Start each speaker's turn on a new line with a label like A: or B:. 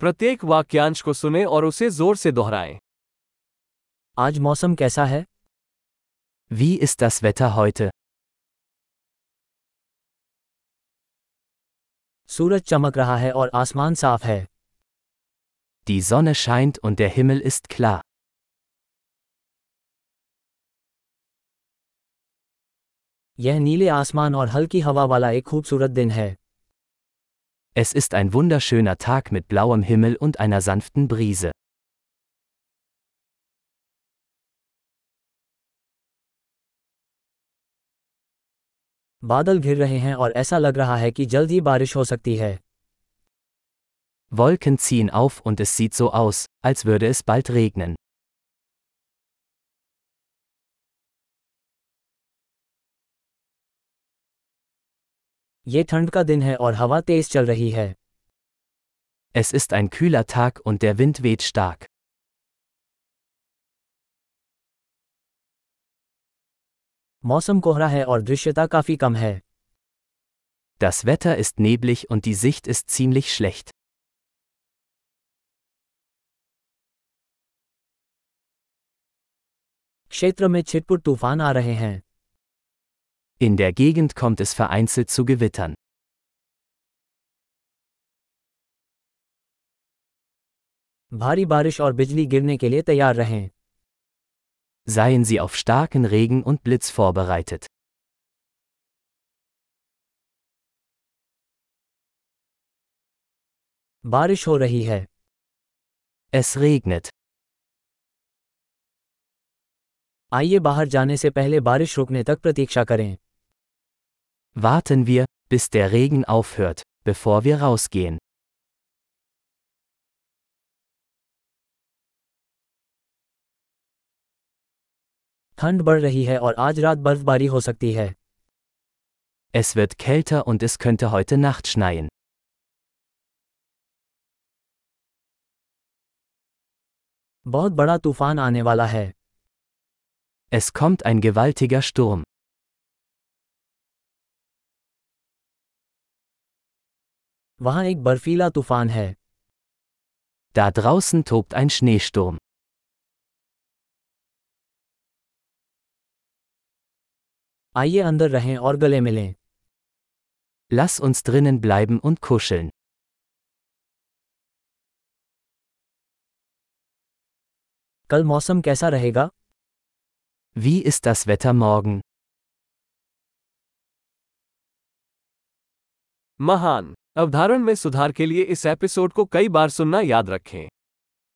A: प्रत्येक वाक्यांश को सुने और उसे ज़ोर से दोहराएँ
B: आज मौसम कैसा है
C: Wie ist das Wetter heute?
B: सूरज चमक रहा है और आसमान साफ़ है
C: Die Sonne scheint und der Himmel ist klar.
B: यह नीले आसमान और हल्की हवा वाला एक खूबसूरत दिन है
C: Es ist ein wunderschöner Tag mit blauem Himmel und einer sanften Brise.
B: बादल घिर रहे हैं और ऐसा लग रहा है कि जल्द ही बारिश हो सकती है
C: Wolken ziehen auf und es sieht so aus, als würde es bald regnen.
B: ये ठंड का दिन है और हवा तेज चल रही है
C: Es ist ein kühler Tag und der Wind weht stark.
B: मौसम कोहरा है और दृश्यता काफी कम है
C: Das Wetter ist neblig und die Sicht ist ziemlich schlecht.
B: क्षेत्र में छिटपुट तूफान आ रहे हैं
C: In der Gegend kommt es vereinzelt zu Gewittern.
B: भारी बारिश और बिजली गिरने के लिए तैयार रहें
C: Seien Sie auf starken Regen und Blitz vorbereitet.
B: बारिश हो रही है
C: Es regnet.
B: आइए बाहर जाने से पहले बारिश रुकने तक प्रतीक्षा करें
C: Warten wir, bis der Regen aufhört, bevor wir rausgehen.
B: ठंड बढ़ रही है और आज रात बर्फबारी हो सकती है
C: Es wird kälter und es könnte heute Nacht schneien.
B: बहुत बड़ा तूफान आने वाला है
C: Es kommt ein gewaltiger Sturm.
B: वहाँ एक बर्फीला तूफान है
C: Da draußen tobt ein Schneesturm.
B: आइए अंदर रहें और गले मिलें
C: Lass uns drinnen bleiben und kuscheln.
B: कल मौसम कैसा रहेगा
C: Wie ist das Wetter morgen?
A: महान अवधारण में सुधार के लिए इस एपिसोड को कई बार सुनना याद रखें।